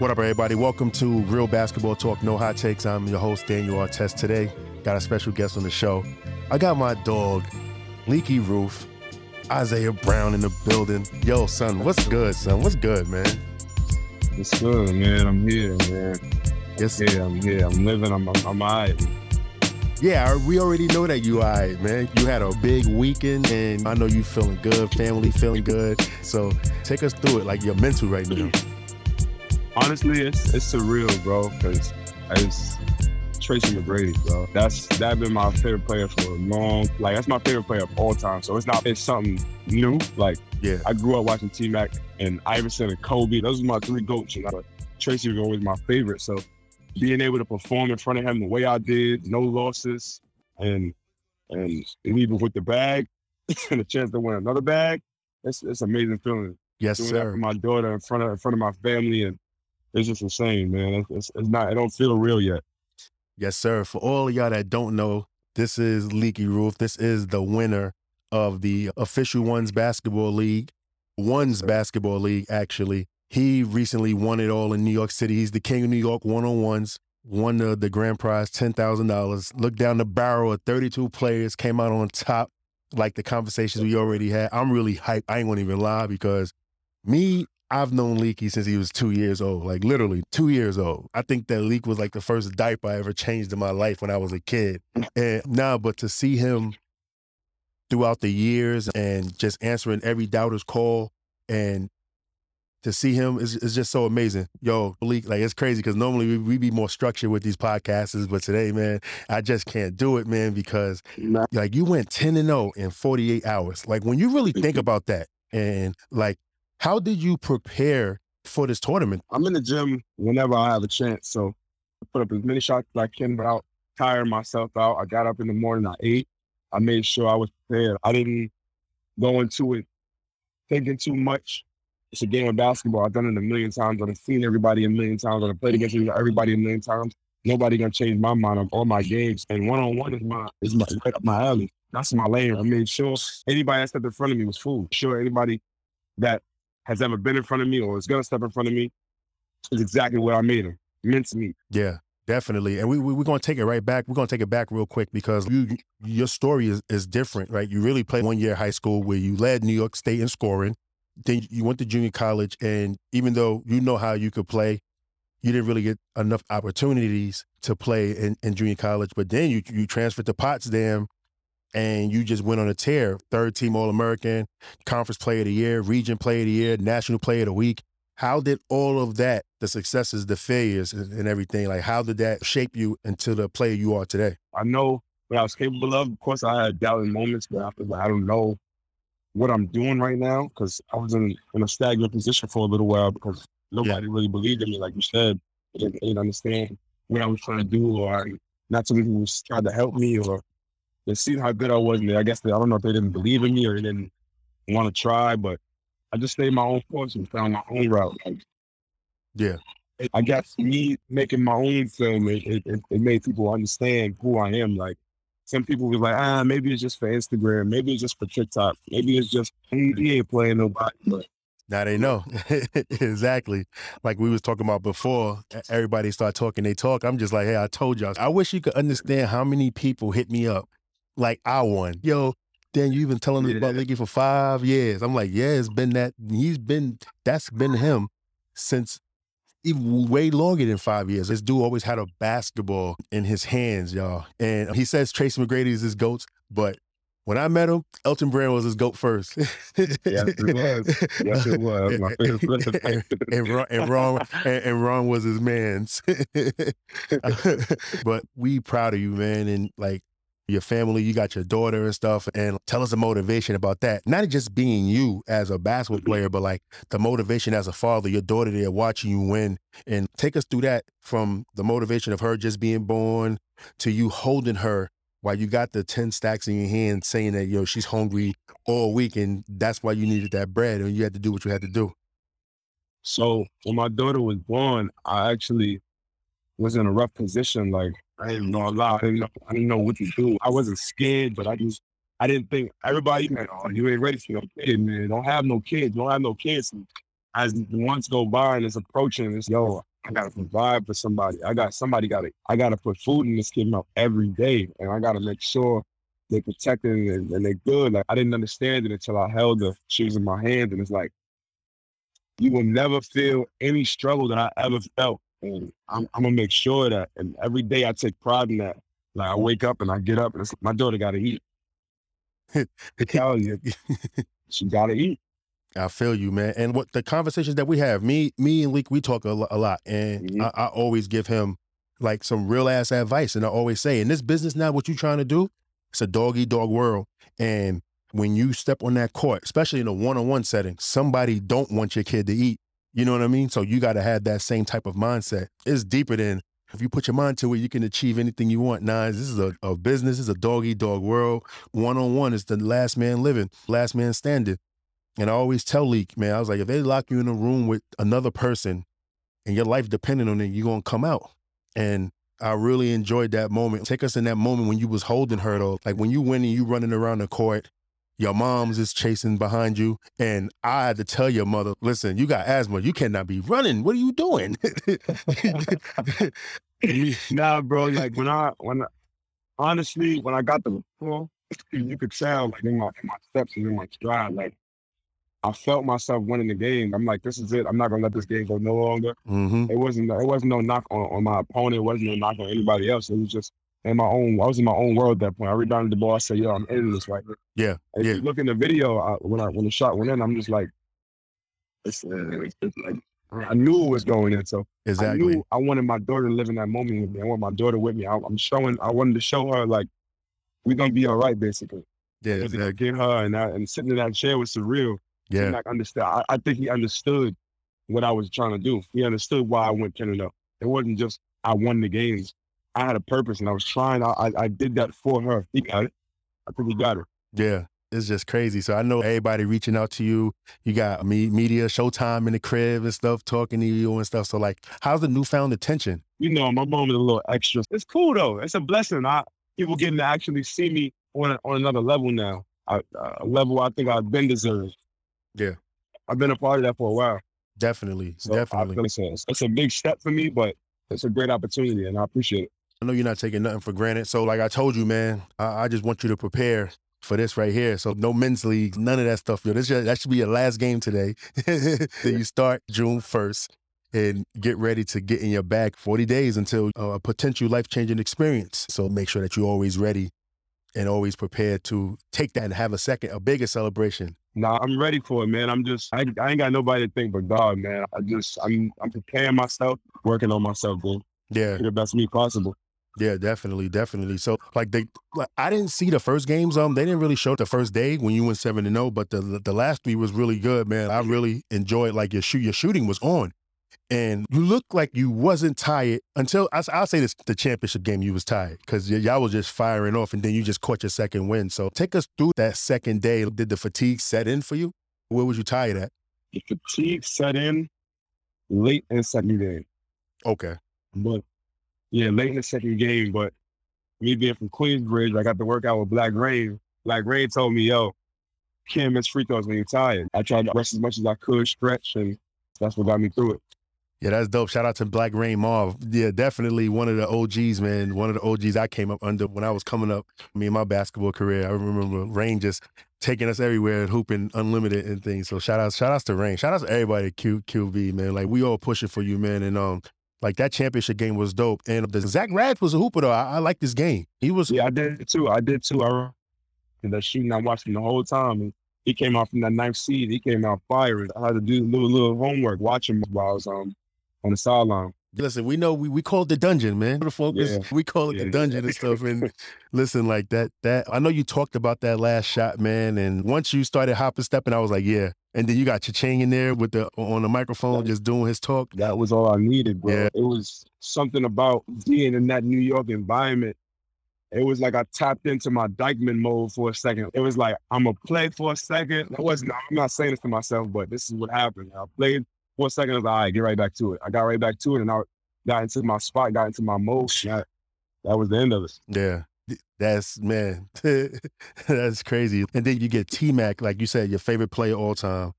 What up, everybody? Welcome to Real Basketball Talk, No Hot Takes. I'm your host, Daniel Artest. Today, got a special guest on the show. I got my dog, Leaky Roof, Isaiah Brown in the building. Yo, son, what's good, son? What's good, man? It's good, man. I'm here, man. Yes, Yeah, I'm here. I'm living. I'm, I'm, I'm all right. Yeah, we already know that you all right, man. You had a big weekend, and I know you feeling good, family feeling good. So take us through it, like your mental right now. Honestly, it's it's surreal, bro, because it's Tracy McGrady, bro. That's that been my favorite player for a long, like that's my favorite player of all time. So it's not it's something new. Like Yeah, I grew up watching T Mac and Iverson and Kobe. Those are my three goats. You know? But Tracy was always my favorite. So being able to perform in front of him the way I did, no losses, and and leaving with the bag and a chance to win another bag, it's it's amazing feeling. yes, Doing that for sir. my daughter in front of in front of my family, and it's just insane, man. It's, it's, not. It don't feel real yet. Yes, sir. For all of y'all that don't know, this is Leaky Roof. This is the winner of the official Ones Basketball League, Ones Basketball League, actually. He recently won it all in New York City. He's the king of New York one on ones, won the, the grand prize, $10,000. Looked down the barrel of 32 players, came out on top, like the conversations we already had. I'm really hyped. I ain't gonna even lie because me, I've known Leaky since he was two years old, like literally two years old. I think that Leak was like the first diaper I ever changed in my life when I was a kid. And now, but to see him throughout the years and just answering every doubter's call and to see him is, is just so amazing. Yo, Leak, like it's crazy because normally we, we be more structured with these podcasts, but today, man, I just can't do it, man, because like you went 10 and 0 in 48 hours. Like when you really think about that and like how did you prepare for this tournament? I'm in the gym whenever I have a chance, so I put up as many shots as I can without tiring myself out. I got up in the morning, I ate. I made sure I was prepared. I didn't go into it thinking too much. It's a game of basketball. I've done it a million times. I've seen everybody a million times. I've played against everybody a million times. Nobody gonna change my mind on all my games. And one on one is my is my right up my alley. That's my lane. I made sure anybody that stepped in front of me was fooled. Sure, anybody that has ever been in front of me or is gonna step in front of me is exactly what I made them. Mincemeat. Yeah, definitely. And we, we we're gonna take it right back. We're gonna take it back real quick because you your story is, is different, right? You really played one year high school where you led New York State in scoring. Then you went to junior college, and even though you know how you could play, you didn't really get enough opportunities to play in, in junior college. But then you you transferred to Potsdam, and you just went on a tear. Third team All American, Conference Player of the Year, Region Player of the Year, National Player of the Week. How did all of that, the successes, the failures, and everything, like how did that shape you into the player you are today? I know what I was capable of. Of course, I had doubting moments, but I feel like I don't know what I'm doing right now because I was in, in a stagnant position for a little while because nobody really believed in me, like you said. They didn't, they didn't understand what I was trying to do, or not too many people was trying to help me, or they seen how good I was. And they, I guess they, I don't know if they didn't believe in me or they didn't want to try, but I just stayed my own course and found my own route. Like, Yeah. I guess me making my own film, it, it, it- it made people understand who I am. Like some people was like, ah, maybe it's just for Instagram, maybe it's just for TikTok, maybe it's just he, he ain't playing nobody. But Now they know exactly. Like we was talking about before, everybody start talking. They talk. I'm just like, hey, I told y'all. I wish you could understand how many people hit me up, like I won. Yo, Dan, you been telling us about Yeah. Licky for five years. I'm like, yeah, it's been that. He's been that's been him since even way longer than five years. This dude always had a basketball in his hands, y'all. And he says Tracy McGrady is his goats, but when I met him, Elton Brand was his goat first. yes, it was. Yes, it was. My favorite player. and Ron, and Ron and, and Ron was his man's. but we proud of you, man, and like your family, you got your daughter and stuff, and tell us the motivation about that. Not just being you as a basketball mm-hmm. player, but like the motivation as a father, your daughter there watching you win, and take us through that from the motivation of her just being born to you holding her while you got the 10 stacks in your hand saying that, yo, she's hungry all week and that's why you needed that bread and you had to do what you had to do. So when my daughter was born, I actually was in a rough position. Like I didn't know a. I didn't know, I didn't know what to do. I wasn't scared, but I just I didn't think everybody like, oh, you ain't ready for no kid, man. Don't have no kids. Don't have no kids. And as the months go by and it's approaching, it's yo, I gotta provide for somebody. I got somebody gotta I gotta put food in this kid mouth every day. And I gotta make sure they're protected and, and they're good. Like I didn't understand it until I held the shoes in my hands. And it's like you will never feel any struggle that I ever felt. And I'm, I'm gonna make sure that and every day I take pride in that. Like I wake up and I get up and it's, like, my daughter gotta eat. I tell you, she gotta eat. I feel you, man. And what the conversations that we have, me, me and Leak, we talk a, a lot, and Mhm. I, I always give him like some real ass advice, and I always say, in this business now, what you trying to do, it's a dog eat dog world, and when you step on that court, especially in a one on one setting, somebody don't want your kid to eat. You know what I mean? So you got to have that same type of mindset. It's deeper than if you put your mind to it, you can achieve anything you want. Nah, this is a, a business. This is a dog eat dog world. One on one is the last man living, last man standing. And I always tell Leak, man, I was like, if they lock you in a room with another person and your life depending on it, you're gonna come out. And I really enjoyed that moment. Take us in that moment when you was holding her though. Like when you win and you running around the court, your mom's is chasing behind you. And I had to tell your mother, listen, you got asthma. You cannot be running. What are you doing? nah, bro. Like when I when I, honestly when I got the ball, you could tell like in my in my steps and in my stride, like I felt myself winning the game. I'm like, this is it. I'm not gonna let this game go no longer. hmm It wasn't it wasn't no knock on, on my opponent. It wasn't no knock on anybody else. It was just in my own. I was in my own world at that point. I rebounded the ball. I said, "Yo, I'm in this right here." Yeah. And Yeah. If you look in the video I, when I when the shot went in, I'm just like, it's, uh, it's like I knew it was going in. So I Exactly. knew I wanted my daughter to live in that moment with me. I want my daughter with me. I, I'm showing. I wanted to show her like we're gonna be all right, basically. Yeah. To get her and that, and sitting in that chair was surreal. Yeah. like understand. I, I think he understood what I was trying to do. He understood why I went ten and up. It wasn't just I won the games. I had a purpose and I was trying. I I, I did that for her. He got it. I think he got it. Yeah, it's just crazy. So I know everybody reaching out to you. You got me, media, Showtime in the crib and stuff, talking to you and stuff. So like, how's the newfound attention? You know, my mom is a little extra. It's cool though. It's a blessing. I people getting to actually see me on on another level now. I, uh, a level I think I've been deserved. Yeah. I've been a part of that for a while. Definitely, So definitely. I it's, a, it's a big step for me, but it's a great opportunity, and I appreciate it. I know you're not taking nothing for granted. So like I told you, man, I, I just want you to prepare for this right here. So no men's league, none of that stuff. Yo, this should- that should be your last game today. then you start June first. And get ready to get in your bag 40 days until uh, a potential life changing experience. So make sure that you're always ready and always prepared to take that and have a second, a bigger celebration. Nah, I'm ready for it, man. I'm just, I, I ain't got nobody to think but God, man. I just, I'm, I'm preparing myself, working on myself, bro. Yeah, Be the best me possible. Yeah, definitely, definitely. So like they, like, I didn't see the first games. Um, they didn't really show the first day when you went seven and zero, but the the last three was really good, man. I really enjoyed like your shoot, your shooting was on, and you looked like you wasn't tired until I, I'll say this: the championship game you was tired because y'all was just firing off, and then you just caught your second win. So take us through that second day. Did the fatigue set in for you? Where was you tired at? The fatigue set in late in second game, Okay, but yeah, late in the second game. But me being from Queensbridge, I got to work out with Black Rain. Black Rain told me, "Yo, can't miss free throws when you're tired." I tried to rest as much as I could, stretch, and that's what got me through it. Yeah, that's dope. Shout out to Black Rain Marv. Yeah, definitely one of the OGs, man. One of the OGs I came up under when I was coming up, me and my basketball career. I remember Rain just taking us everywhere and hooping unlimited and things. So shout out, shout outs to Rain. Shout outs to everybody at Q, QB, man. Like we all pushing for you, man. And um, like that championship game was dope. And the Zach Rads was a hooper though. I, I like this game. He was Yeah, I did too. I did too. I and that shooting I watched him the whole time. And he came out from that ninth seed. He came out firing. I had to do a little little homework, watch him while I was um on the sideline. Listen, we know we, we call it the dungeon, man. The focus, Yeah. we call it the Yeah. dungeon and stuff. And listen, like that, that I know you talked about that last shot, man. And once you started hopping, stepping, I was like, yeah. And then you got Cha-Ching in there with the on the microphone, just doing his talk. That was all I needed, bro. Yeah. It was something about being in that New York environment. It was like I tapped into my Dyckman mode for a second. It was like I'm gonna play for a second. I wasn't. I'm not saying this to myself, but this is what happened. I played for a second. I was like, all right, get right back to it. I got right back to it, and I got into my spot, got into my mode. That, that was the end of it. Yeah. That's man, that's crazy. And then you get T Mac, like you said, your favorite player all time.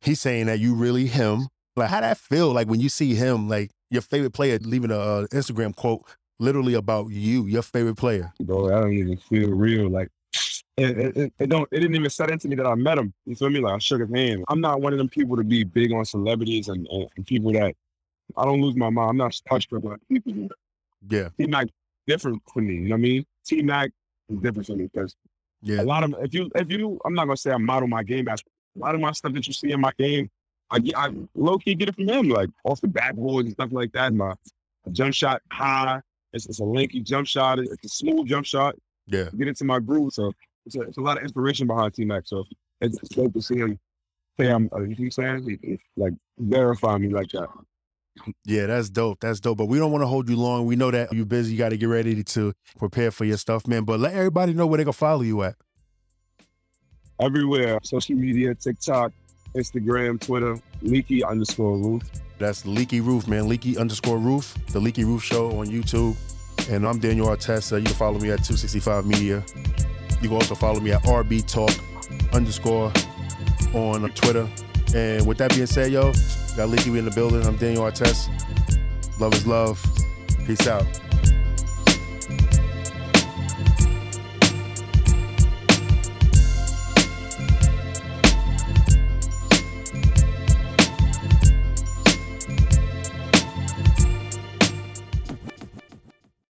he's saying that you really him. Like, how that feel? Like when you see him, like your favorite player leaving a uh, Instagram quote literally about you, your favorite player. Bro, I don't even feel real. Like it, it, it, don't it didn't even set into me that I met him. You feel me? Like I shook his hand. I'm not one of them people to be big on celebrities and, and, and people that I don't lose my mind. I'm not starstruck like people. Yeah. T Mac different for me. You know what I mean? T Mac is different for me because Yeah. a lot of if you if you I'm not gonna say I model my game as a lot of my stuff that you see in my game, I get I low key get it from him, like off the backboard and stuff like that. My jump shot high. It's, it's a lanky jump shot. It's a smooth jump shot. Yeah. Get into my groove. So it's a, it's a lot of inspiration behind T Mac. So it's, it's dope to see him say I'm. Uh, you know what I'm saying? He- he, like verify me like that. Yeah, that's dope. That's dope. But we don't want to hold you long. We know that you're busy. You got to get ready to prepare for your stuff, man. But let everybody know where they can follow you at. Everywhere, social media, TikTok, Instagram, Twitter, leaky underscore roof. That's Leaky Roof, man. Leaky underscore Roof, the Leaky Roof Show on YouTube. And I'm Daniel Artesta. You can follow me at 265 Media. You can also follow me at RB Talk underscore on Twitter. And with that being said, yo, got Leaky in the building. I'm Daniel Artest. Love is love. Peace out.